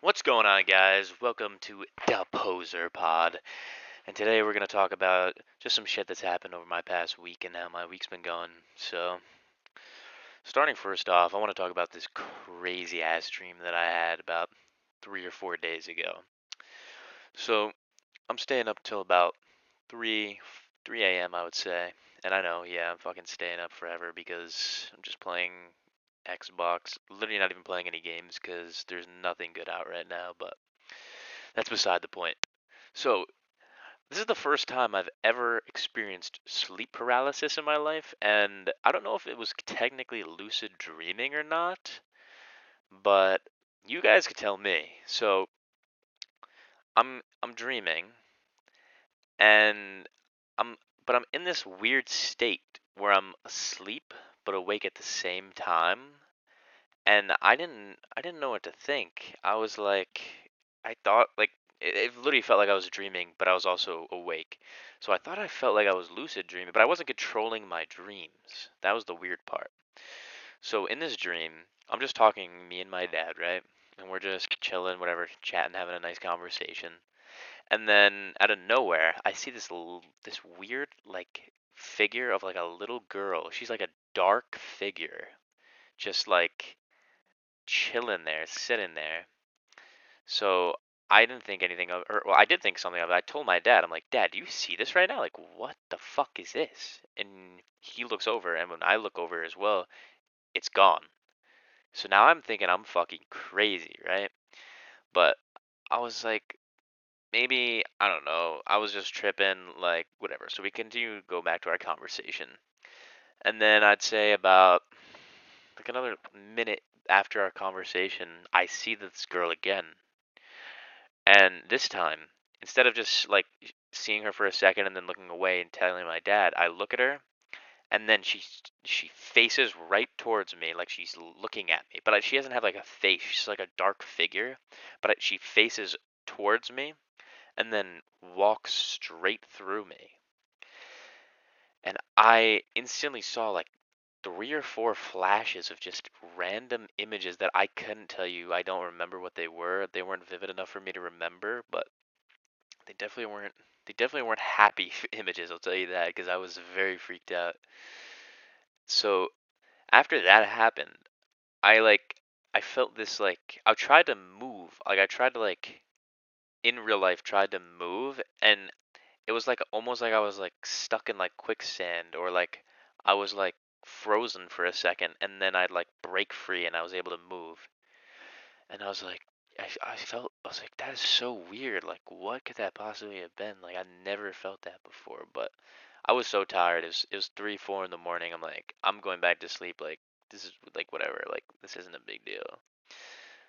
What's going on, guys? Welcome to the Poser Pod. And today we're going to talk about just some shit that's happened over my past week and how my week's been going. So, starting first off, I want to talk about this crazy ass dream that I had about three or four days ago. So, I'm staying up till about 3, 3 a.m., I would say. And I know, yeah, I'm fucking staying up forever because I'm just playing Xbox. Literally not even playing any games because there's nothing good out right now, but that's beside the point. So, this is the first time I've ever experienced sleep paralysis in my life, and I don't know if it was technically lucid dreaming or not, but you guys could tell me. So, I'm I'm dreaming and I'm but I'm in this weird state where I'm asleep but awake at the same time. And I didn't I didn't know what to think. I was like I thought like it, it literally felt like I was dreaming, but I was also awake. So I thought I felt like I was lucid dreaming, but I wasn't controlling my dreams. That was the weird part. So in this dream, I'm just talking me and my dad, right? And we're just chilling, whatever, chatting, having a nice conversation. And then out of nowhere, I see this l- this weird like figure of like a little girl. She's like a dark figure, just like chilling there, sitting there. So I didn't think anything of, or well, I did think something of it. I told my dad, I'm like, Dad, do you see this right now? Like, what the fuck is this? And he looks over, and when I look over as well, it's gone. So now I'm thinking I'm fucking crazy, right? But I was like, maybe I don't know. I was just tripping, like whatever. So we continue to go back to our conversation, and then I'd say about like another minute after our conversation, I see this girl again, and this time instead of just like seeing her for a second and then looking away and telling my dad, I look at her, and then she she faces right towards me like she's looking at me, but she doesn't have like a face. She's like a dark figure, but she faces towards me and then walks straight through me. And I instantly saw like three or four flashes of just random images that I couldn't tell you. I don't remember what they were. They weren't vivid enough for me to remember, but they definitely weren't they definitely weren't happy images, I'll tell you that, because I was very freaked out. So after that happened, I like I felt this like I tried to move. Like I tried to like in real life tried to move and it was like almost like I was like stuck in like quicksand or like I was like frozen for a second and then I'd like break free and I was able to move. And I was like I, I felt I was like that is so weird. Like what could that possibly have been? Like I never felt that before, but I was so tired. It was it was 3 4 in the morning. I'm like I'm going back to sleep like this is like whatever. Like this isn't a big deal.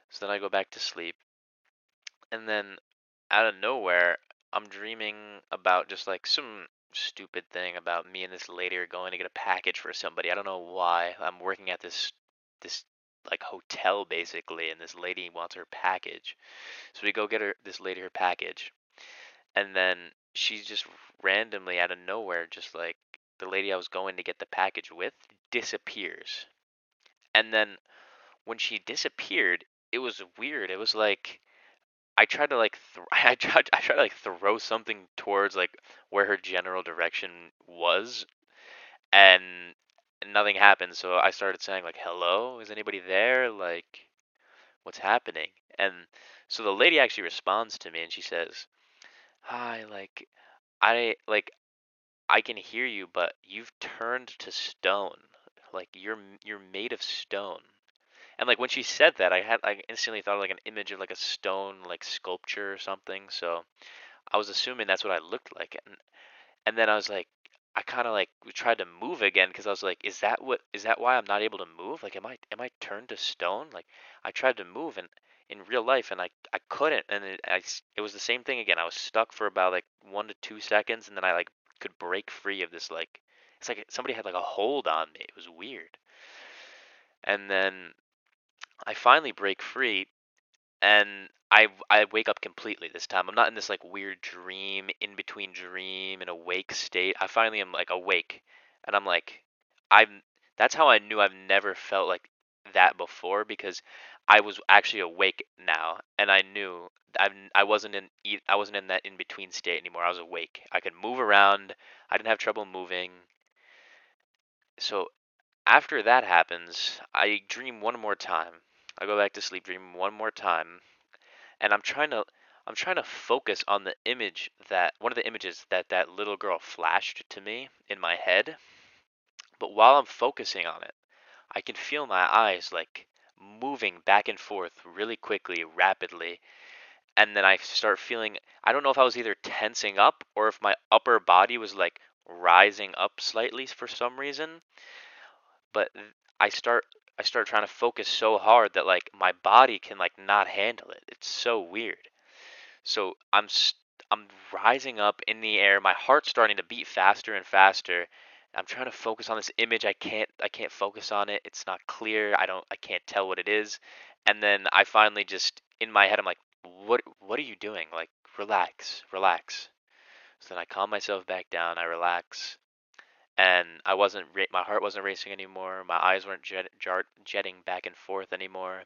So then I go back to sleep. And then out of nowhere, I'm dreaming about just like some stupid thing about me and this lady are going to get a package for somebody. I don't know why. I'm working at this this like hotel basically, and this lady wants her package. So we go get her this lady her package, and then she's just randomly out of nowhere, just like the lady I was going to get the package with, disappears. And then when she disappeared, it was weird. It was like I tried to like th- I tried I tried to like throw something towards like where her general direction was and nothing happened so I started saying like hello? Is anybody there? Like what's happening? And so the lady actually responds to me and she says hi like I like I can hear you but you've turned to stone. Like you're you're made of stone and like when she said that, I had I instantly thought of like an image of like a stone like sculpture or something. So I was assuming that's what I looked like, and and then I was like, I kind of like tried to move again because I was like, is that what is that why I'm not able to move? Like, am I am I turned to stone? Like I tried to move and in real life and I I couldn't, and it I, it was the same thing again. I was stuck for about like one to two seconds, and then I like could break free of this like it's like somebody had like a hold on me. It was weird. And then I finally break free and I I wake up completely this time. I'm not in this like weird dream in between dream and awake state. I finally am like awake and I'm like I'm that's how I knew I've never felt like that before because I was actually awake now, and I knew I I wasn't in I wasn't in that in between state anymore. I was awake. I could move around. I didn't have trouble moving. So after that happens, I dream one more time. I go back to sleep, dream one more time, and I'm trying to I'm trying to focus on the image that one of the images that that little girl flashed to me in my head. But while I'm focusing on it, I can feel my eyes like moving back and forth really quickly, rapidly. And then I start feeling I don't know if I was either tensing up or if my upper body was like rising up slightly for some reason. But I start I start trying to focus so hard that like my body can like not handle it. It's so weird. So I'm I'm rising up in the air. My heart's starting to beat faster and faster. I'm trying to focus on this image. I can't I can't focus on it. It's not clear. I don't I can't tell what it is. And then I finally just in my head I'm like, "What what are you doing? Like relax, relax." So then I calm myself back down. I relax. And I wasn't my heart wasn't racing anymore. My eyes weren't jet, jetting back and forth anymore.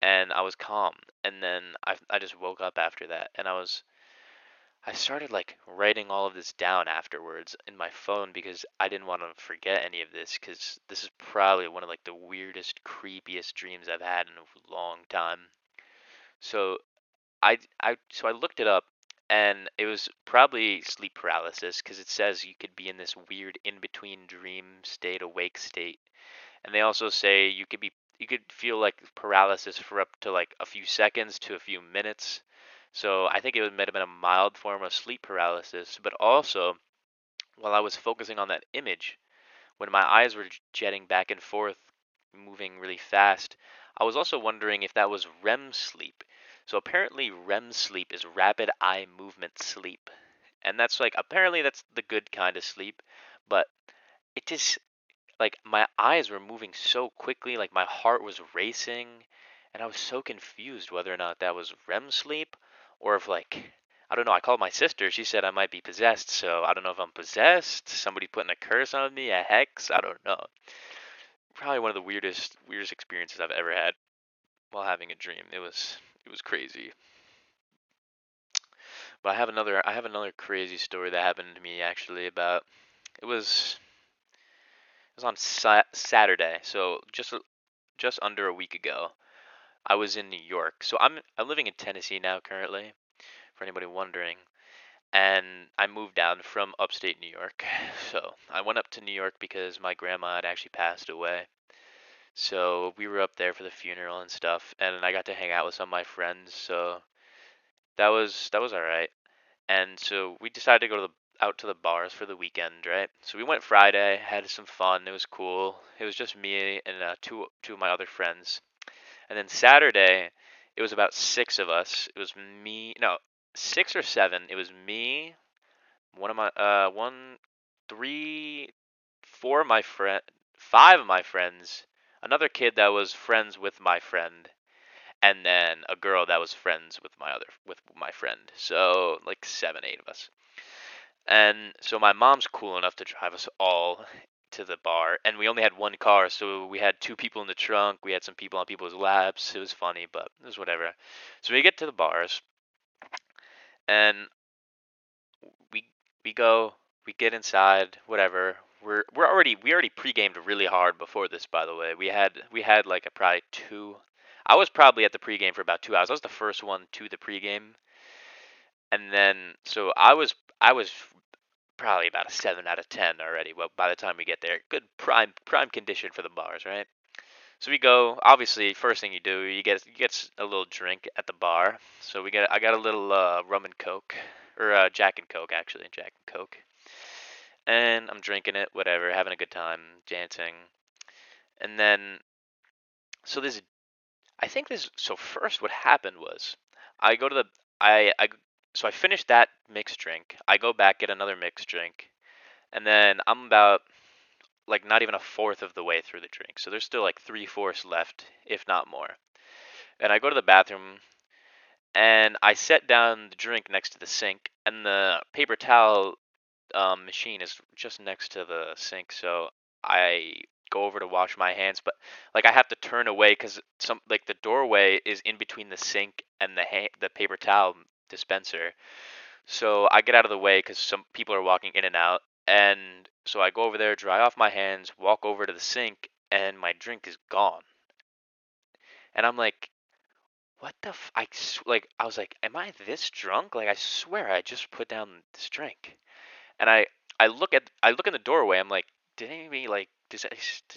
And I was calm. And then I I just woke up after that and I was I started like writing all of this down afterwards in my phone because I didn't want to forget any of this because this is probably one of like the weirdest, creepiest dreams I've had in a long time. So I I so I looked it up and it was probably sleep paralysis because it says you could be in this weird in between dream state, awake state. And they also say you could be you could feel like paralysis for up to like a few seconds to a few minutes so I think it might have been a mild form of sleep paralysis, but also while I was focusing on that image, when my eyes were jetting back and forth, moving really fast, I was also wondering if that was REM sleep. So apparently REM sleep is rapid eye movement sleep. And that's like apparently that's the good kind of sleep, but it just like my eyes were moving so quickly, like my heart was racing, and I was so confused whether or not that was REM sleep or if like I don't know. I called my sister. She said I might be possessed. So I don't know if I'm possessed. Somebody putting a curse on me, a hex. I don't know. Probably one of the weirdest weirdest experiences I've ever had while having a dream. It was it was crazy. But I have another I have another crazy story that happened to me actually about it was it was on sa- Saturday. So just just under a week ago. I was in New York. So I'm I'm living in Tennessee now currently, for anybody wondering. And I moved down from upstate New York. So I went up to New York because my grandma had actually passed away. So we were up there for the funeral and stuff, and I got to hang out with some of my friends. So that was that was all right. And so we decided to go to the out to the bars for the weekend, right? So we went Friday, had some fun. It was cool. It was just me and uh, two two of my other friends. And then Saturday, it was about six of us. It was me, no, six or seven. It was me, one of my, uh, one, three, four of my friend, five of my friends, another kid that was friends with my friend, and then a girl that was friends with my other, with my friend. So like seven, eight of us. And so my mom's cool enough to drive us all to the bar, and we only had one car, so we had two people in the trunk. We had some people on people's laps. It was funny, but it was whatever. So we get to the bars, and we we go, we get inside, whatever. We're we're already we already pre-gamed really hard before this, by the way. We had we had like a probably two. I was probably at the pregame for about two hours. I was the first one to the pregame, and then so I was I was probably about a seven out of ten already. Well, by the time we get there, good prime prime condition for the bars, right? So we go. Obviously, first thing you do, you get you get a little drink at the bar. So we get I got a little uh, rum and coke, or uh, Jack and Coke actually, Jack and Coke, and I'm drinking it, whatever, having a good time, dancing, and then so this, I think this. So first, what happened was I go to the I I so I finish that mixed drink. I go back get another mixed drink, and then I'm about like not even a fourth of the way through the drink. So there's still like three fourths left, if not more. And I go to the bathroom, and I set down the drink next to the sink, and the paper towel um, machine is just next to the sink. So I go over to wash my hands, but like I have to turn away because some like the doorway is in between the sink and the ha- the paper towel dispenser. So I get out of the way because some people are walking in and out, and so I go over there, dry off my hands, walk over to the sink, and my drink is gone. And I'm like, what the f-? I sw- like I was like, am I this drunk? Like I swear I just put down this drink. And I I look at I look in the doorway. I'm like, did anybody like did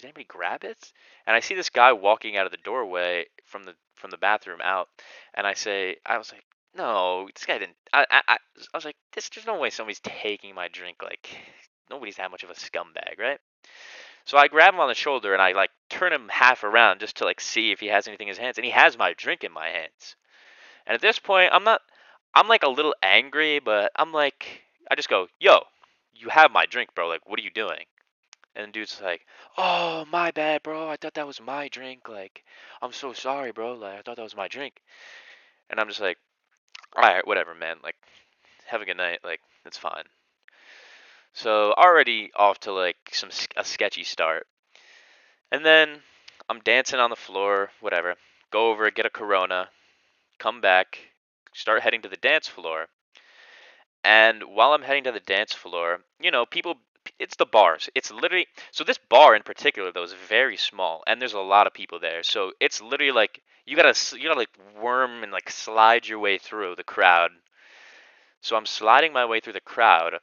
anybody grab it? And I see this guy walking out of the doorway from the from the bathroom out, and I say I was like, no, this guy didn't. I I I I was like, this there's no way somebody's taking my drink. Like nobody's that much of a scumbag, right? So I grab him on the shoulder and I like turn him half around just to like see if he has anything in his hands, and he has my drink in my hands. And at this point, I'm not. I'm like a little angry, but I'm like, I just go, yo, you have my drink, bro. Like, what are you doing? And the dude's like, oh, my bad, bro. I thought that was my drink. Like, I'm so sorry, bro. Like, I thought that was my drink. And I'm just like, all right, whatever, man. Like, have a good night. Like, it's fine. So already off to like some a sketchy start. And then I'm dancing on the floor, whatever. Go over, get a Corona, come back, start heading to the dance floor. And while I'm heading to the dance floor, you know, people it's the bars. It's literally so this bar in particular though is very small and there's a lot of people there. So it's literally like you got to you got to like worm and like slide your way through the crowd. So I'm sliding my way through the crowd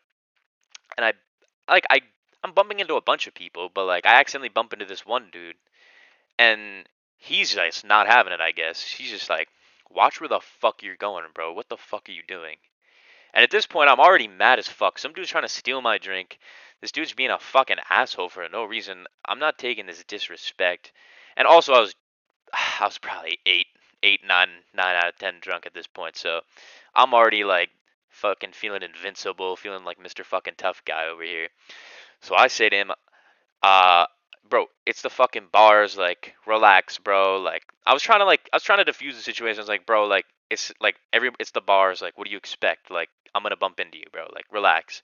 and I like I I'm bumping into a bunch of people, but like I accidentally bump into this one dude and he's just not having it, I guess. He's just like, "Watch where the fuck you're going, bro. What the fuck are you doing?" And at this point, I'm already mad as fuck. Some dude's trying to steal my drink. This dude's being a fucking asshole for no reason. I'm not taking this disrespect. And also, I was, I was probably eight, eight, nine, nine out of ten drunk at this point. So I'm already like fucking feeling invincible, feeling like Mr. fucking tough guy over here. So I say to him, uh, bro, it's the fucking bars, like, relax, bro. Like, I was trying to like, I was trying to diffuse the situation. I was like, bro, like, it's like every, it's the bars. Like, what do you expect? Like, I'm gonna bump into you, bro. Like, relax.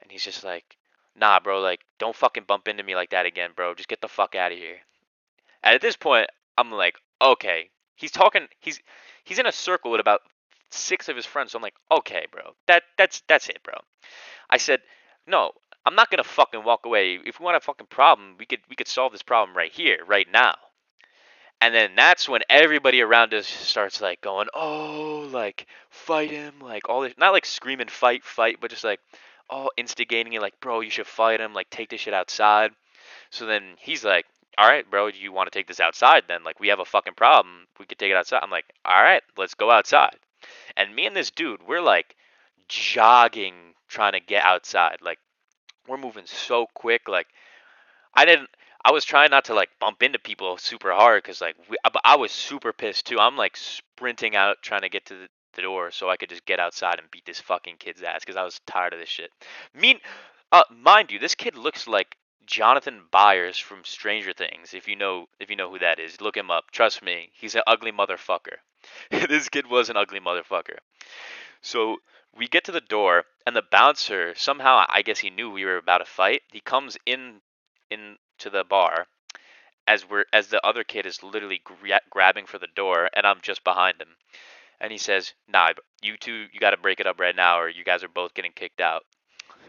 And he's just like, nah, bro. Like, don't fucking bump into me like that again, bro. Just get the fuck out of here. And at this point, I'm like, okay. He's talking. He's he's in a circle with about six of his friends. So I'm like, okay, bro, that that's that's it, bro. I said, no, I'm not gonna fucking walk away. If we want a fucking problem, we could we could solve this problem right here, right now. And then that's when everybody around us starts like going, oh, like fight him, like all this, not like screaming fight, fight, but just like, oh, instigating it, like, bro, you should fight him, like take this shit outside. So then he's like, all right, bro, do you want to take this outside then? Like, we have a fucking problem. We could take it outside. I'm like, all right, let's go outside. And me and this dude, we're like jogging trying to get outside. Like we're moving so quick. Like I didn't. I was trying not to like bump into people super hard because like we, I, I was super pissed too. I'm like sprinting out trying to get to the, the door so I could just get outside and beat this fucking kid's ass because I was tired of this shit. Mean, uh, mind you, this kid looks like Jonathan Byers from Stranger Things. If you know, if you know who that is, look him up. Trust me, he's an ugly motherfucker. this kid was an ugly motherfucker. So we get to the door, and the bouncer somehow, I guess he knew we were about to fight. He comes in into the bar as we're as the other kid is literally gra- grabbing for the door, and I'm just behind him. And he says, "Nah, you two, you got to break it up right now, or you guys are both getting kicked out."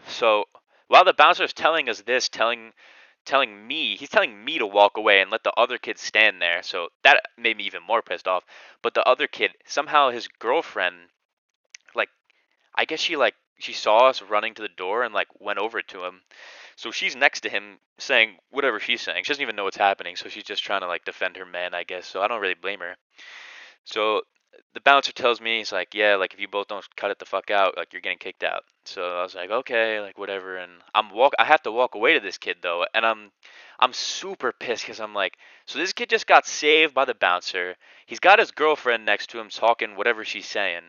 So while the bouncer is telling us this, telling telling me, he's telling me to walk away and let the other kid stand there. So that made me even more pissed off. But the other kid, somehow his girlfriend, I guess she like she saw us running to the door and like went over to him. So she's next to him saying whatever she's saying. She doesn't even know what's happening, so she's just trying to like defend her man, I guess. So I don't really blame her. So the bouncer tells me he's like, yeah, like if you both don't cut it the fuck out, like you're getting kicked out. So I was like, okay, like whatever. And I'm walk, I have to walk away to this kid though, and I'm, I'm super pissed because I'm like, so this kid just got saved by the bouncer. He's got his girlfriend next to him talking whatever she's saying,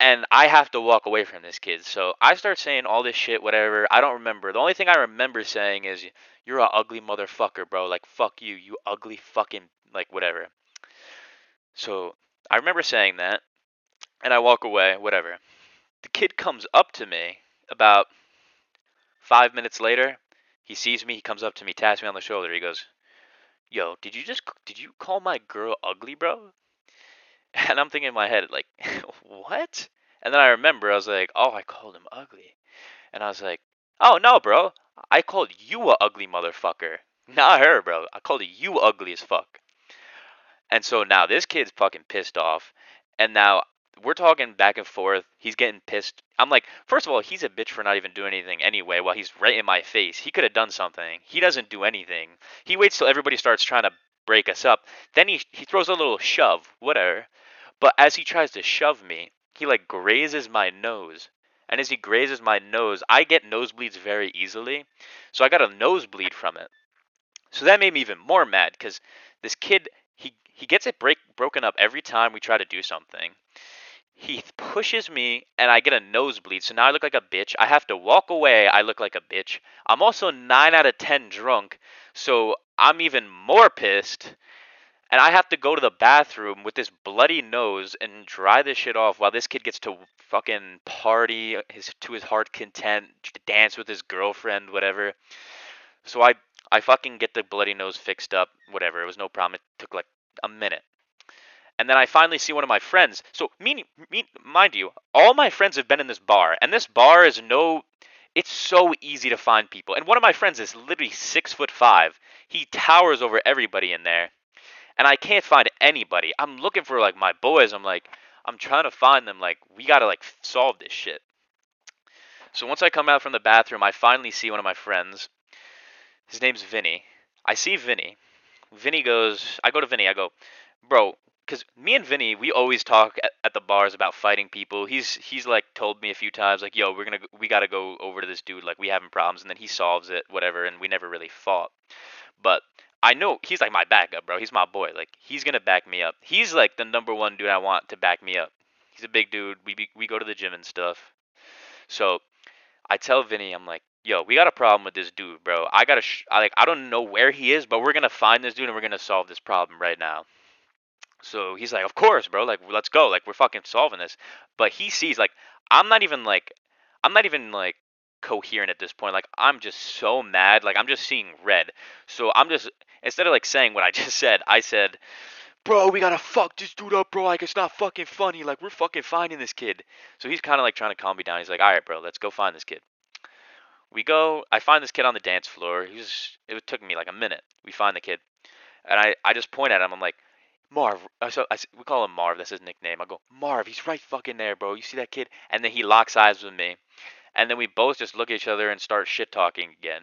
and I have to walk away from this kid. So I start saying all this shit, whatever. I don't remember. The only thing I remember saying is, you're a ugly motherfucker, bro. Like fuck you, you ugly fucking like whatever. So I remember saying that, and I walk away, whatever. The kid comes up to me about five minutes later, He sees me. He comes up to me, taps me on the shoulder. He goes, "Yo, did you just did you call my girl ugly, bro?" And I'm thinking in my head, like, what? And then I remember, I was like, oh, I called him ugly. And I was like, oh, no, bro. I called you a ugly motherfucker. Not her, bro. I called you ugly as fuck. And so now this kid's fucking pissed off. And now we're talking back and forth. He's getting pissed. I'm like, first of all, he's a bitch for not even doing anything anyway while he's right in my face. He could have done something. He doesn't do anything. He waits till everybody starts trying to break us up. Then he he throws a little shove, whatever. But as he tries to shove me, he like grazes my nose. And as he grazes my nose, I get nosebleeds very easily. So I got a nosebleed from it. So that made me even more mad because this kid he he gets it break broken up every time we try to do something. He pushes me and I get a nosebleed. So now I look like a bitch. I have to walk away. I look like a bitch. I'm also 9 out of 10 drunk. So I'm even more pissed and I have to go to the bathroom with this bloody nose and dry this shit off while this kid gets to fucking party his to his heart content, dance with his girlfriend, whatever. So I I fucking get the bloody nose fixed up, whatever. It was no problem. It took like a minute. And then I finally see one of my friends. So, meaning, mean, mind you, all my friends have been in this bar, and this bar is no. It's so easy to find people. And one of my friends is literally six foot five. He towers over everybody in there and I can't find anybody. I'm looking for like my boys. I'm like, I'm trying to find them. Like, we gotta like solve this shit. So once I come out from the bathroom, I finally see one of my friends. His name's Vinny. I see Vinny. Vinny goes, I go to Vinny. I go, bro, because me and Vinny, we always talk at, at, the bars about fighting people. He's he's like told me a few times, like, yo, we're gonna we gotta go over to this dude, like we having problems, and then he solves it, whatever, and we never really fought. But I know he's like my backup, bro. He's my boy. Like he's gonna back me up. He's like the number one dude I want to back me up. He's a big dude. We be, we go to the gym and stuff. So I tell Vinny, I'm like, yo, we got a problem with this dude, bro. I gotta, sh- I, like, I don't know where he is, but we're gonna find this dude and we're gonna solve this problem right now. So he's like, of course, bro. Like, let's go. Like, we're fucking solving this. But he sees, like, I'm not even like, I'm not even like coherent at this point. Like, I'm just so mad. Like, I'm just seeing red. So I'm just instead of like saying what I just said, I said, "Bro, we gotta fuck this dude up, bro. Like it's not fucking funny. Like we're fucking finding this kid." So he's kind of like trying to calm me down. He's like, "All right, bro, let's go find this kid." We go. I find this kid on the dance floor. He's. It took me like a minute. We find the kid, and I I just point at him. I'm like. Marv, uh, so I, we call him Marv. That's his nickname. I go, Marv, he's right fucking there, bro. You see that kid? And then he locks eyes with me, and then we both just look at each other and start shit talking again.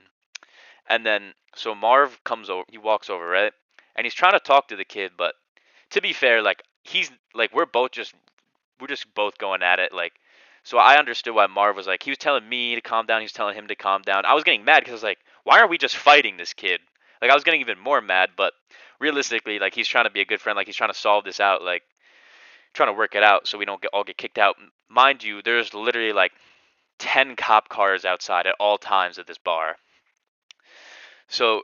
And then so Marv comes over, he walks over, right? And he's trying to talk to the kid, but to be fair, like he's like we're both just we're just both going at it like so I understood why Marv was like he was telling me to calm down, he was telling him to calm down. I was getting mad because I was like, why are we just fighting this kid? Like I was getting even more mad, but realistically, like he's trying to be a good friend, like he's trying to solve this out, like trying to work it out so we don't get all get kicked out. Mind you, there's literally like ten cop cars outside at all times at this bar. So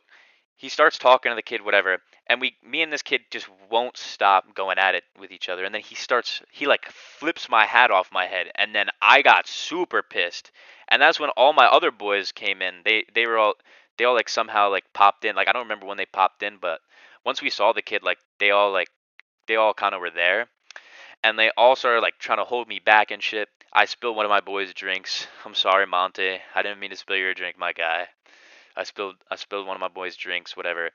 he starts talking to the kid, whatever, and we, me and this kid just won't stop going at it with each other. And then he starts, he like flips my hat off my head, and then I got super pissed. And that's when all my other boys came in. They they were all they all like somehow like popped in. Like I don't remember when they popped in, but once we saw the kid, like they all like they all kind of were there, and they all started like trying to hold me back and shit. I spilled one of my boys' drinks. I'm sorry, Monte. I didn't mean to spill your drink, my guy. I spilled I spilled one of my boys' drinks, whatever.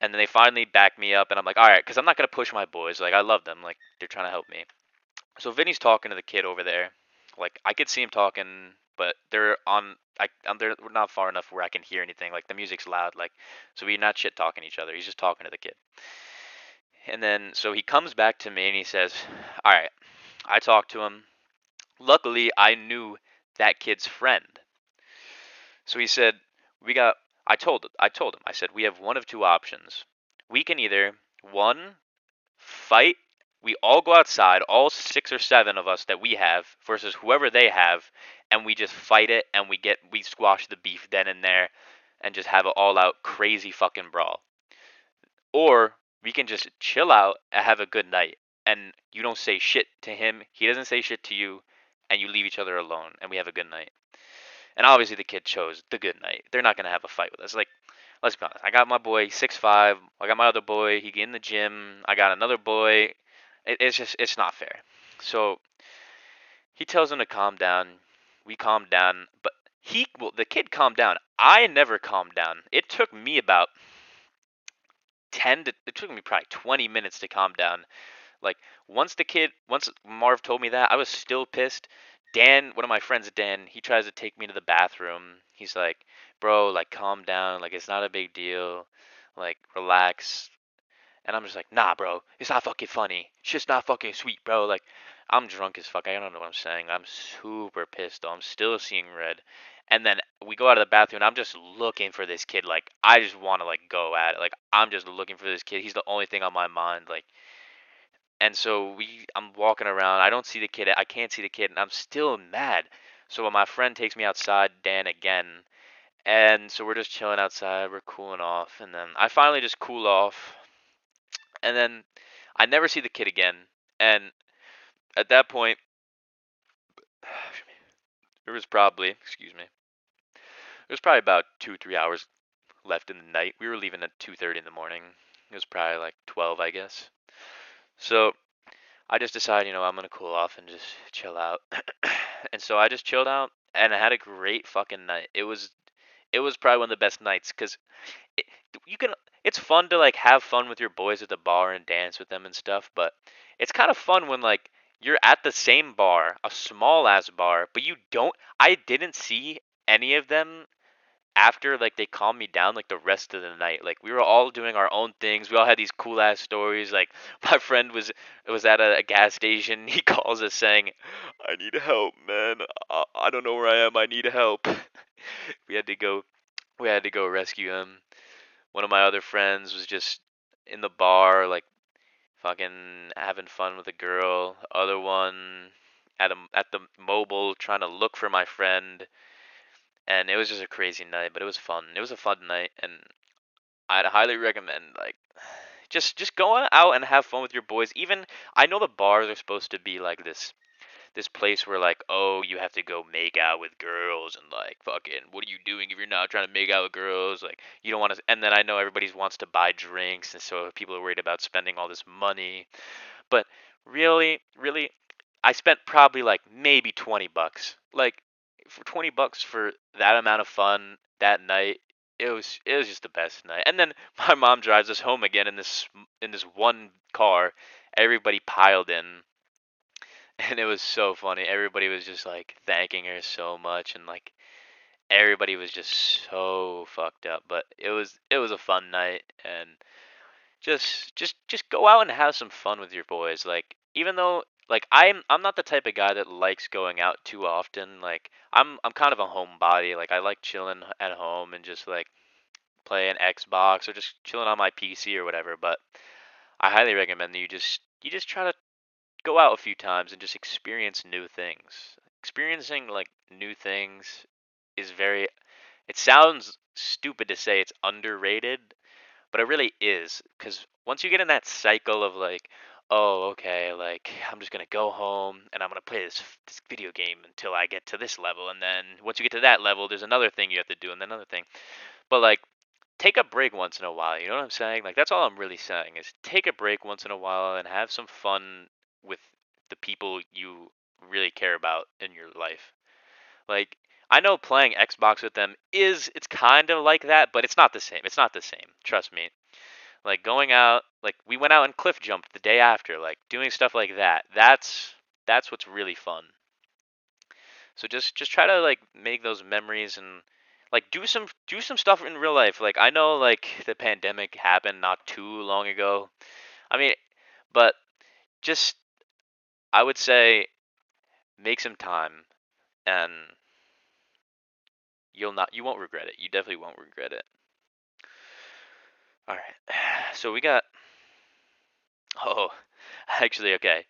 And then they finally back me up, and I'm like, all right, because I'm not gonna push my boys. Like I love them. Like they're trying to help me. So Vinny's talking to the kid over there. Like I could see him talking, but they're on. I I'm, they're not far enough where I can hear anything. Like the music's loud. Like so we're not shit talking each other. He's just talking to the kid. And then so he comes back to me and he says, all right. I talked to him. Luckily, I knew that kid's friend. So he said, we got I told I told him I said we have one of two options. We can either one fight we all go outside, all six or seven of us that we have versus whoever they have, and we just fight it and we get we squash the beef then and there and just have an all out crazy fucking brawl. Or we can just chill out and have a good night and you don't say shit to him, he doesn't say shit to you, and you leave each other alone and we have a good night. And obviously the kid chose the good night. They're not gonna have a fight with us. Like, let's be honest. I got my boy six five. I got my other boy. He get in the gym. I got another boy. It, it's just it's not fair. So he tells him to calm down. We calm down, but he well the kid calmed down. I never calmed down. It took me about 10 to it took me probably 20 minutes to calm down. Like once the kid once Marv told me that, I was still pissed. Dan, one of my friends Dan, he tries to take me to the bathroom. He's like, "Bro, like calm down. Like it's not a big deal. Like relax." And I'm just like, "Nah, bro. It's not fucking funny. It's just not fucking sweet, bro." Like I'm drunk as fuck. I don't know what I'm saying. I'm super pissed though. I'm still seeing red. And then we go out of the bathroom and I'm just looking for this kid. Like I just want to like go at it. Like I'm just looking for this kid. He's the only thing on my mind. Like and so we I'm walking around. I don't see the kid. I can't see the kid and I'm still mad. So when my friend takes me outside, Dan again, and so we're just chilling outside, we're cooling off, and then I finally just cool off. And then I never see the kid again. And at that point it was probably, excuse me, was probably about two, three hours left in the night. We were leaving at 2.30 in the morning. It was probably like 12, I guess. So I just decided, you know, I'm to cool off and just chill out. and so I just chilled out and I had a great fucking night. It was it was probably one of the best nights cuz you can it's fun to like have fun with your boys at the bar and dance with them and stuff, but it's kind of fun when like you're at the same bar, a small ass bar, but you don't I didn't see any of them after like they calmed me down like the rest of the night like we were all doing our own things we all had these cool ass stories like my friend was was at a, a gas station he calls us saying i need help man. I, I don't know where i am i need help. We had to go we had to go rescue him. One of my other friends was just in the bar like fucking having fun with a girl. Other one at a, at the mobile trying to look for my friend and it was just a crazy night, but it was fun. It was a fun night, and I'd highly recommend like just just going out and have fun with your boys. Even I know the bars are supposed to be like this this place where like oh you have to go make out with girls and like fucking what are you doing if you're not trying to make out with girls like you don't want to and then I know everybody wants to buy drinks and so people are worried about spending all this money but really really I spent probably like maybe 20 bucks like for 20 bucks for that amount of fun that night it was it was just the best night. And then my mom drives us home again in this in this one car everybody piled in and it was so funny. Everybody was just like thanking her so much and like everybody was just so fucked up. But it was it was a fun night and just just just go out and have some fun with your boys. Like even though like I'm I'm not the type of guy that likes going out too often. Like I'm I'm kind of a homebody. Like I like chilling at home and just like playing Xbox or just chilling on my PC or whatever. But I highly recommend that you just you just try to go out a few times and just experience new things. Experiencing like new things is very it sounds stupid to say it's underrated, but it really is cuz once you get in that cycle of like oh, okay, like I'm just gonna go home and I'm gonna play this this video game until I get to this level, and then once you get to that level, there's another thing you have to do, and then another thing. But like, take a break once in a while. You know what I'm saying? Like that's all I'm really saying is take a break once in a while and have some fun with the people you really care about in your life. Like I know playing Xbox with them is it's kind of like that, but it's not the same. It's not the same. Trust me. Like going out, like we went out and cliff jumped the day after, like doing stuff like that. That's that's what's really fun. So just just try to like make those memories and like do some do some stuff in real life. Like I know like the pandemic happened not too long ago. I mean, but just I would say make some time and you'll not you won't regret it. You definitely won't regret it. All right. So we got. Oh, actually, okay.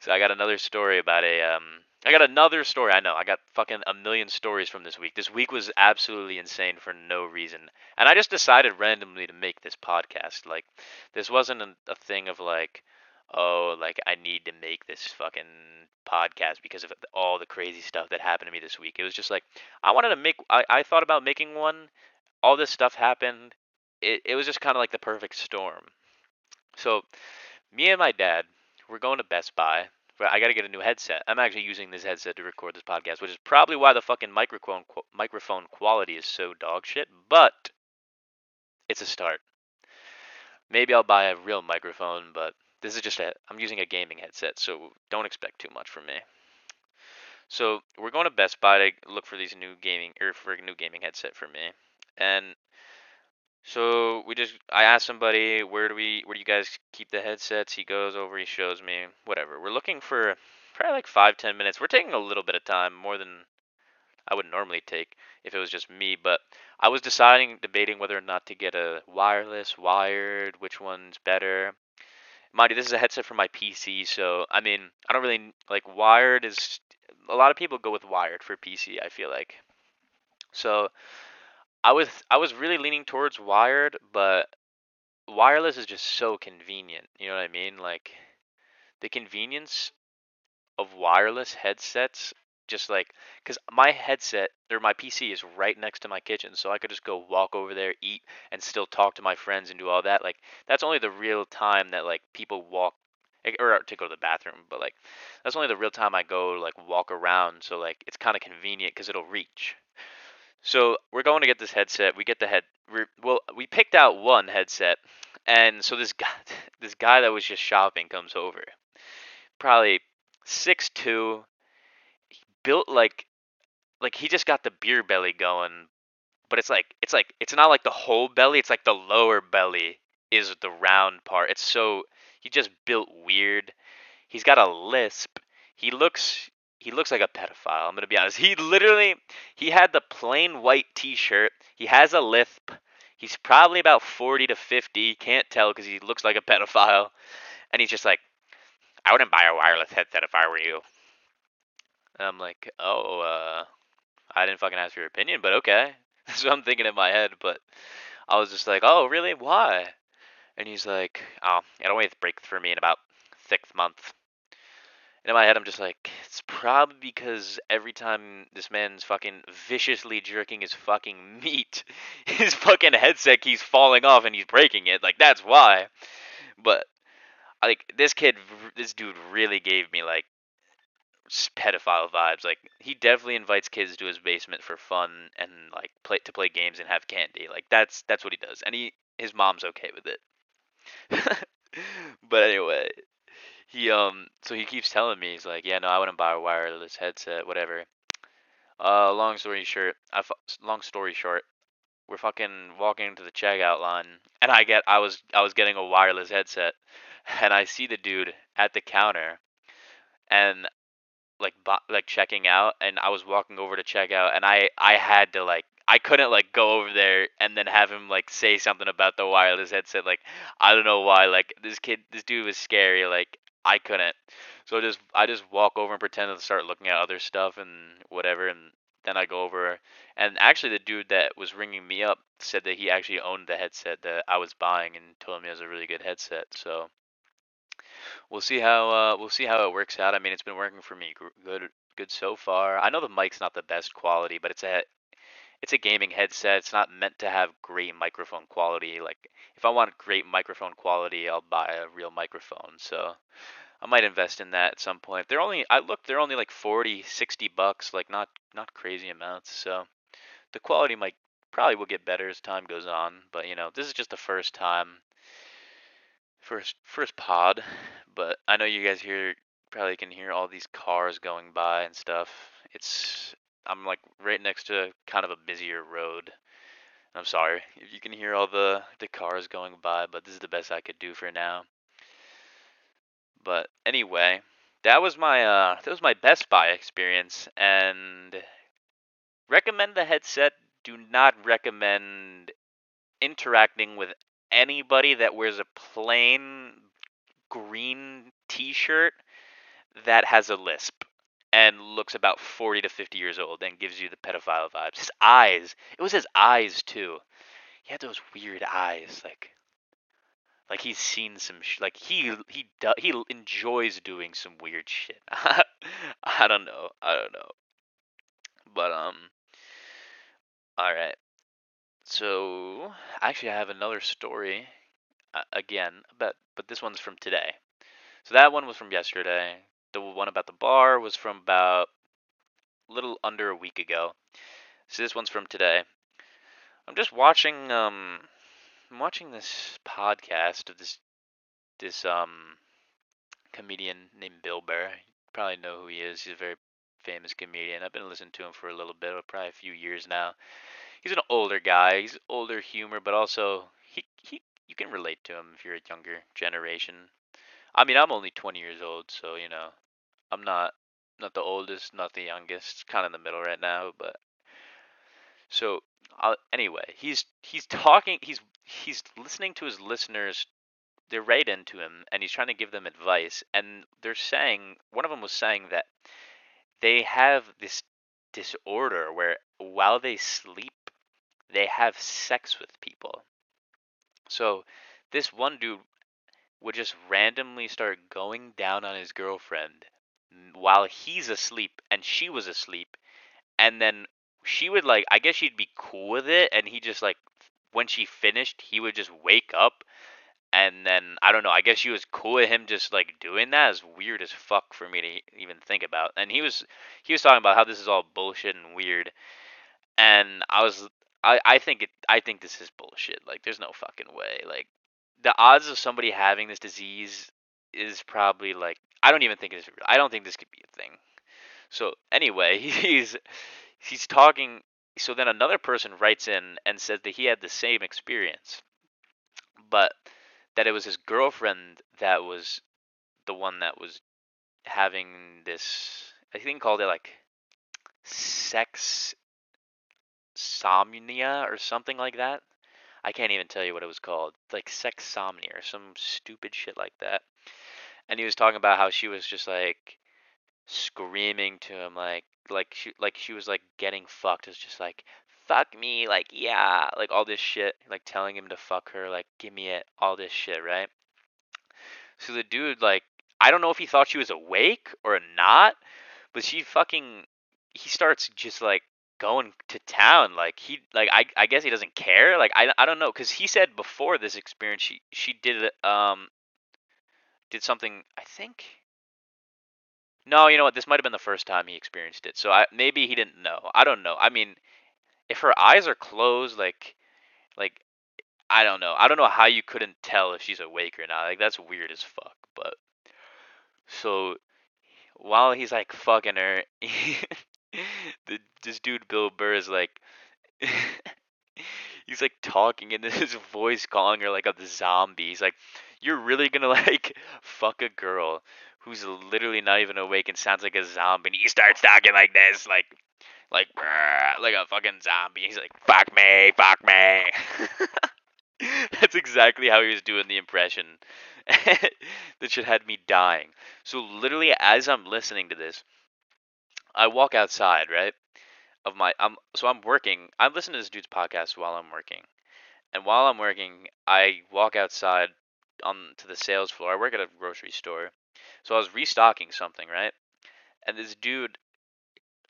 So I got another story about a. Um, I got another story. I know. I got fucking a million stories from this week. This week was absolutely insane for no reason, and I just decided randomly to make this podcast. Like, this wasn't a, a thing of like, oh, like I need to make this fucking podcast because of all the crazy stuff that happened to me this week. It was just like I wanted to make. I, I thought about making one. All this stuff happened. It it was just kind of like the perfect storm. So, me and my dad, we're going to Best Buy. I got to get a new headset. I'm actually using this headset to record this podcast, which is probably why the fucking microphone microphone quality is so dog shit. But it's a start. Maybe I'll buy a real microphone, but this is just a I'm using a gaming headset, so don't expect too much from me. So we're going to Best Buy to look for these new gaming or for a new gaming headset for me, and so we just I asked somebody where do we where do you guys keep the headsets? He goes over, he shows me, whatever. We're looking for probably like five ten minutes. We're taking a little bit of time, more than I would normally take if it was just me, but I was deciding, debating whether or not to get a wireless, wired, which one's better. Mind you, this is a headset for my PC, so I mean, I don't really like wired is a lot of people go with wired for PC, I feel like. So I was I was really leaning towards wired, but wireless is just so convenient. You know what I mean? Like the convenience of wireless headsets just like because my headset or my PC is right next to my kitchen, so I could just go walk over there, eat, and still talk to my friends and do all that. Like that's only the real time that like people walk eh, or to go to the bathroom, but like that's only the real time I go like walk around. So like it's kind of convenient because it'll reach. So we're going to get this headset. We get the head. We're, Well, we picked out one headset, and so this guy, this guy that was just shopping comes over, probably six two, built like like he just got the beer belly going, but it's like it's like it's not like the whole belly, it's like the lower belly is the round part. It's so he just built weird. He's got a lisp. He looks he looks like a pedophile. I'm gonna be honest. He literally he had the plain white T-shirt. He has a lisp. He's probably about 40 to 50. Can't tell because he looks like a pedophile. And he's just like, I wouldn't buy a wireless headset if I were you. And I'm like, oh, uh, I didn't fucking ask for your opinion, but okay. so I'm thinking in my head, but I was just like, oh, really? Why? And he's like, oh, it'll always break for me in about six months. In my head, I'm just like, it's probably because every time this man's fucking viciously jerking his fucking meat, his fucking headset keeps falling off and he's breaking it. Like, that's why. But, like, this kid, this dude really gave me, like, pedophile vibes. Like he definitely invites kids to his basement for fun and like play to play games and have candy. Like that's that's what he does, and he his mom's okay with it. but anyway, he um so he keeps telling me he's like, yeah, no, I wouldn't buy a wireless headset, whatever. Uh, long story short, I long story short, we're fucking walking into the checkout line, and I get I was I was getting a wireless headset, and I see the dude at the counter, and like like checking out and I was walking over to check out and I I had to like I couldn't like go over there and then have him like say something about the wireless headset like I don't know why like this kid this dude was scary like I couldn't so just I just walk over and pretend to start looking at other stuff and whatever and then I go over and actually the dude that was ringing me up said that he actually owned the headset that I was buying and told me it was a really good headset so we'll see how uh, we'll see how it works out. I mean, it's been working for me good good so far. I know the mic's not the best quality, but it's a it's a gaming headset. It's not meant to have great microphone quality. Like if I want great microphone quality, I'll buy a real microphone. So I might invest in that at some point. They're only I looked they're only like 40, 60 bucks, like not not crazy amounts. So the quality might probably will get better as time goes on, but you know, this is just the first time first first pod, but I know you guys here probably can hear all these cars going by and stuff. It's I'm like right next to kind of a busier road. I'm sorry if you can hear all the the cars going by, but this is the best I could do for now. But anyway, that was my uh that was my Best Buy experience and recommend the headset. Do not recommend interacting with anybody that wears a plain green t-shirt that has a lisp and looks about 40 to 50 years old and gives you the pedophile vibes. His eyes, it was his eyes too. He had those weird eyes like Like he's seen some sh- like he he do- he enjoys doing some weird shit. I don't know. I don't know. But um all right. So, actually I have another story uh, again, but but this one's from today. So that one was from yesterday. The one about the bar was from about a little under a week ago. So this one's from today. I'm just watching um I'm watching this podcast of this this um comedian named Bill Burr. You probably know who he is. He's a very famous comedian. I've been listening to him for a little bit, probably a few years now. He's an older guy. He's older humor, but also he he you can relate to him if you're a younger generation. I mean, I'm only 20 years old, so you know, I'm not not the oldest, not the youngest, kind of in the middle right now. But so anyway, he's he's talking, he's he's listening to his listeners. They're right into him, and he's trying to give them advice. And they're saying one of them was saying that they have this disorder where while they sleep, they have sex with people. So this one dude would just randomly start going down on his girlfriend while he's asleep and she was asleep and then she would like I guess she'd be cool with it and he just like when she finished he would just wake up and then I don't know I guess she was cool with him just like doing that? Is weird as fuck for me to even think about and he was he was talking about how this is all bullshit and weird and I was I I think it I think this is bullshit like there's no fucking way like the odds of somebody having this disease is probably like I don't even think it's I don't think this could be a thing. So anyway, he's he's talking so then another person writes in and says that he had the same experience. But that it was his girlfriend that was the one that was having this I think called it like sex somnia or something like that. I can't even tell you what it was called. Like sexsomnia or some stupid shit like that. And he was talking about how she was just like screaming to him like like she like she was like getting fucked. It's just like fuck me, like yeah, like all this shit, like telling him to fuck her, like give me it, all this shit, right? So the dude like I don't know if he thought she was awake or not, but she fucking he starts just like going to town like he like I I guess he doesn't care like I, I don't know cuz he said before this experience she she did um did something I think No, you know what this might have been the first time he experienced it. So I maybe he didn't know. I don't know. I mean if her eyes are closed like like I don't know. I don't know how you couldn't tell if she's awake or not. Like that's weird as fuck, but so while he's like fucking her the this dude Bill Burr is like he's like talking and his voice calling her like a zombie. He's like, You're really gonna like fuck a girl who's literally not even awake and sounds like a zombie and he starts talking like this, like like like a fucking zombie. He's like, Fuck me, fuck me That's exactly how he was doing the impression. that shit had me dying. So literally as I'm listening to this, I walk outside, right? Of my I'm so I'm working. I'm listening to this dude's podcast while I'm working. And while I'm working, I walk outside on to the sales floor. I work at a grocery store. So I was restocking something, right? And this dude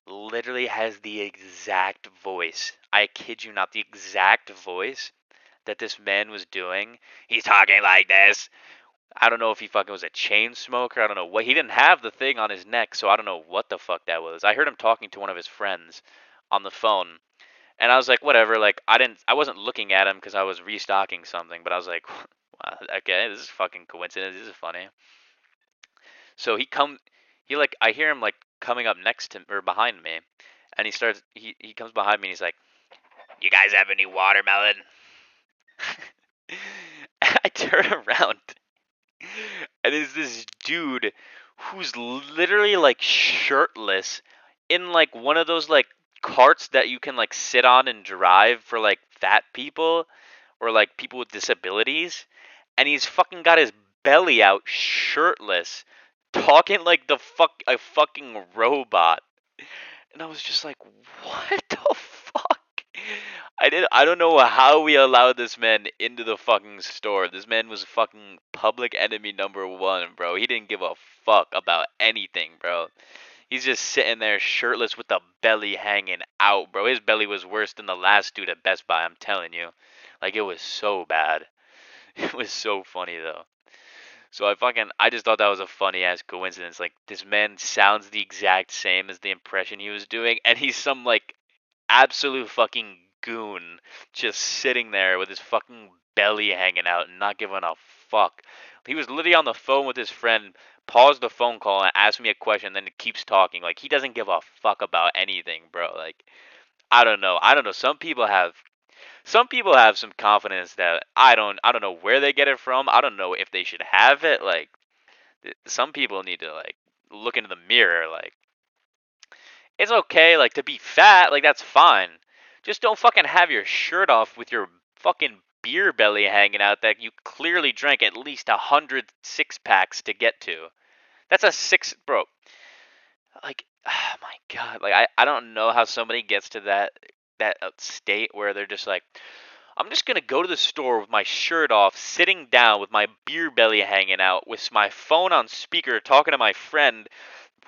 literally has the exact voice. I kid you not, the exact voice that this man was doing. He's talking like this. I don't know if he fucking was a chain smoker. I don't know what. He didn't have the thing on his neck, so I don't know what the fuck that was. I heard him talking to one of his friends on the phone, and I was like, whatever. Like I didn't, I wasn't looking at him because I was restocking something, but I was like, wow, okay, this is fucking coincidence. This is funny. So he come, he like, I hear him like coming up next to or behind me, and he starts. He he comes behind me and he's like, "You guys have any watermelon?" I turn around and it's this dude who's literally like shirtless in like one of those like carts that you can like sit on and drive for like fat people or like people with disabilities and he's fucking got his belly out shirtless talking like the fuck a fucking robot. And i was just like what the I did. I don't know how we allowed this man into the fucking store. This man was fucking public enemy number one, bro. He didn't give a fuck about anything, bro. He's just sitting there shirtless with the belly hanging out, bro. His belly was worse than the last dude at Best Buy. I'm telling you, like it was so bad. It was so funny though. So I fucking I just thought that was a funny ass coincidence. Like this man sounds the exact same as the impression he was doing, and he's some like absolute fucking goon just sitting there with his fucking belly hanging out and not giving a fuck. He was literally on the phone with his friend, paused the phone call and asked me a question, then keeps talking. Like he doesn't give a fuck about anything, bro. Like I don't know. I don't know. Some people have some people have some confidence that I don't I don't know where they get it from. I don't know if they should have it. Like some people need to like look into the mirror like it's okay like to be fat, like that's fine. Just don't fucking have your shirt off with your fucking beer belly hanging out that you clearly drank at least a hundred six packs to get to. That's a six bro. Like oh my god, like I, I don't know how somebody gets to that that uh, state where they're just like, I'm just gonna go to the store with my shirt off, sitting down with my beer belly hanging out, with my phone on speaker, talking to my friend,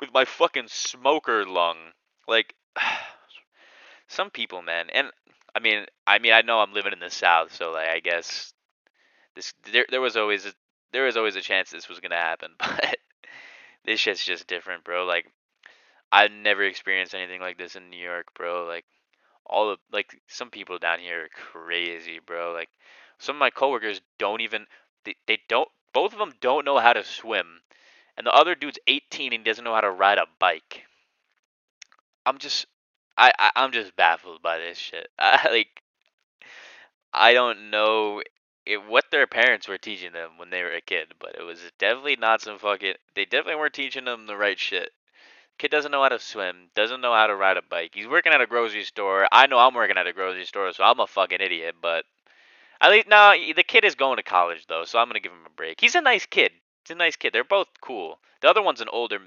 with my fucking smoker lung. Like, some people, man, and I mean, I mean, I know I'm living in the South, so like, I guess this there there was always a, there was always a chance this was gonna happen, but this shit's just different, bro. Like, I've never experienced anything like this in New York, bro. Like, all of like some people down here are crazy, bro. Like some of my coworkers don't even they, they don't both of them don't know how to swim. And the other dude's 18 and he doesn't know how to ride a bike. I'm just I, I I'm just baffled by this shit. I, like I don't know it, what their parents were teaching them when they were a kid, but it was definitely not some fucking. They definitely weren't teaching them the right shit. Kid doesn't know how to swim, doesn't know how to ride a bike. He's working at a grocery store. I know I'm working at a grocery store, so I'm a fucking idiot. But at least no, the kid is going to college though, so I'm gonna give him a break. He's a nice kid. He's a nice kid. They're both cool. The other one's an older.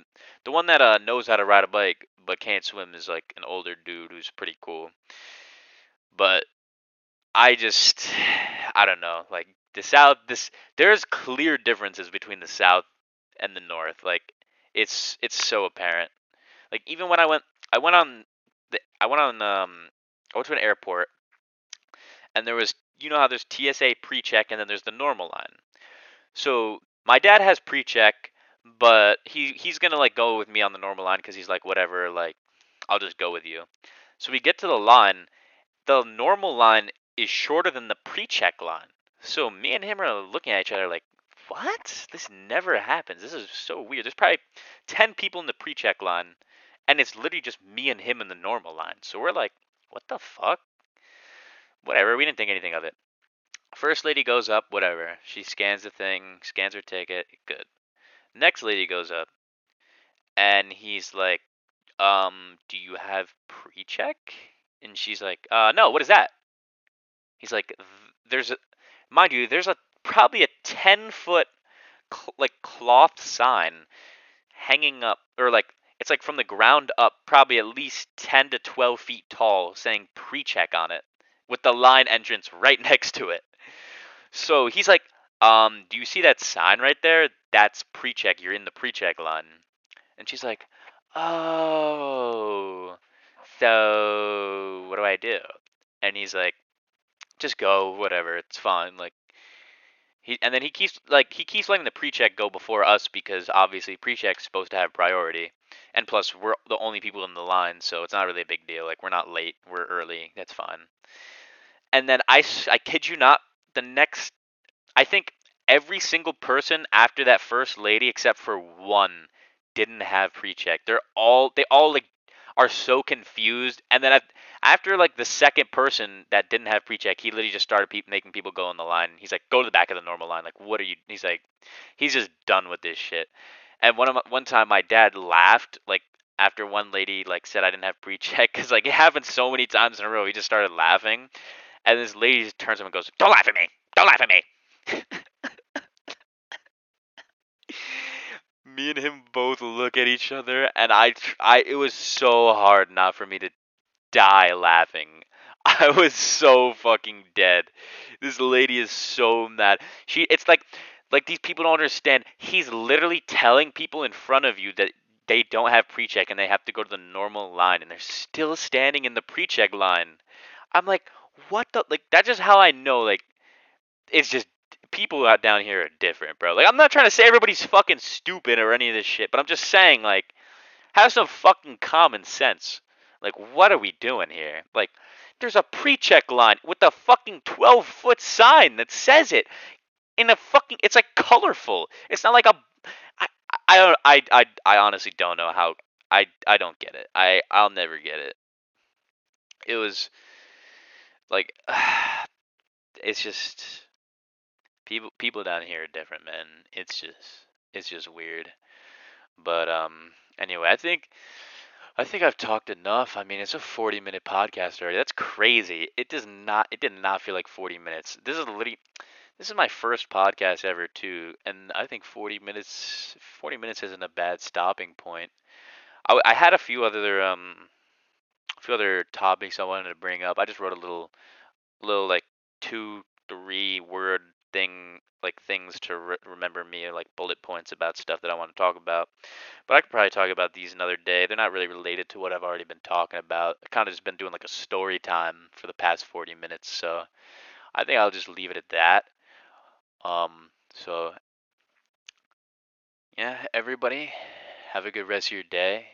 The one that uh knows how to ride a bike but can't swim is like an older dude who's pretty cool. But I just I don't know. Like the South, this there's clear differences between the South and the North. Like it's it's so apparent. Like even when I went, I went on, the, I went on, um, I went to an airport, and there was, you know how there's TSA pre-check and then there's the normal line. So my dad has pre-check, but he he's gonna like go with me on the normal line because he's like whatever, like I'll just go with you. So we get to the line, the normal line is shorter than the pre-check line. So me and him are looking at each other like, what? This never happens. This is so weird. There's probably 10 people in the pre check line, and it's literally just me and him in the normal line. So we're like, what the fuck? Whatever. We didn't think anything of it. First lady goes up, whatever. She scans the thing, scans her ticket, good. Next lady goes up, and he's like, um, do you have pre check? And she's like, uh, no, what is that? He's like, there's a, mind you, there's a probably a 10 foot cl- like cloth sign hanging up or like it's like from the ground up probably at least 10 to 12 feet tall saying pre-check on it with the line entrance right next to it so he's like um do you see that sign right there? That's pre-check. You're in the pre-check line. And she's like oh so what do i do? And he's like just go whatever it's fine. Like he and then he keeps like he keeps letting the pre-check go before us because obviously pre-check's supposed to have priority, and plus we're the only people in the line, so it's not really a big deal. Like we're not late, we're early, that's fine. And then I I kid you not, the next I think every single person after that first lady except for one didn't have pre-check. They're all they all like are so confused, and then after like the second person that didn't have pre-check, he literally just started pe- making people go in the line. He's like, "Go to the back of the normal line." Like, what are you? He's like, he's just done with this shit. And one of my, one time, my dad laughed like after one lady like said I didn't have pre-check because like it happened so many times in a row. He just started laughing, and this lady turns to him and goes, "Don't laugh at me! Don't laugh at me!" Me and him both look at each other and I I it was so hard not for me to die laughing. I was so fucking dead. This lady is so mad. She it's like like these people don't understand. He's literally telling people in front of you that they don't have pre-check and they have to go to the normal line and they're still standing in the pre-check line. I'm like, what the like that's just how I know like it's just people out down here are different, bro. Like I'm not trying to say everybody's fucking stupid or any of this shit, but I'm just saying like have some fucking common sense. Like what are we doing here? Like there's a pre-check line with a fucking 12 foot sign that says it in a fucking it's like colorful. It's not like a I I don't I I I honestly don't know how I I don't get it. I I'll never get it. It was like it's just people people down here are different, man. It's just it's just weird. But um anyway, I think I think I've talked enough. I mean, it's a 40 minute podcast already. That's crazy. It does not it did not feel like 40 minutes. This is literally this is my first podcast ever too, and I think 40 minutes 40 minutes isn't a bad stopping point. I, I had a few other um a few other topics I wanted to bring up. I just wrote a little little like two three word thing like things to re- remember me or like bullet points about stuff that I want to talk about. But I could probably talk about these another day. They're not really related to what I've already been talking about. I kind of just been doing like a story time for the past 40 minutes, so I think I'll just leave it at that. Um so yeah, everybody have a good rest of your day.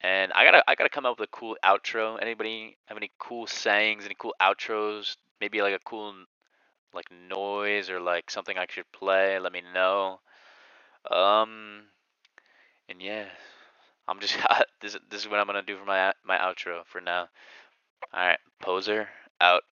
And I gotta I gotta come up with a cool outro. Anybody have any cool sayings, any cool outros? Maybe like a cool like noise or like something I should play, let me know. Um, and yeah, I'm just this this is what I'm gonna do for my my outro for now. All right, poser out.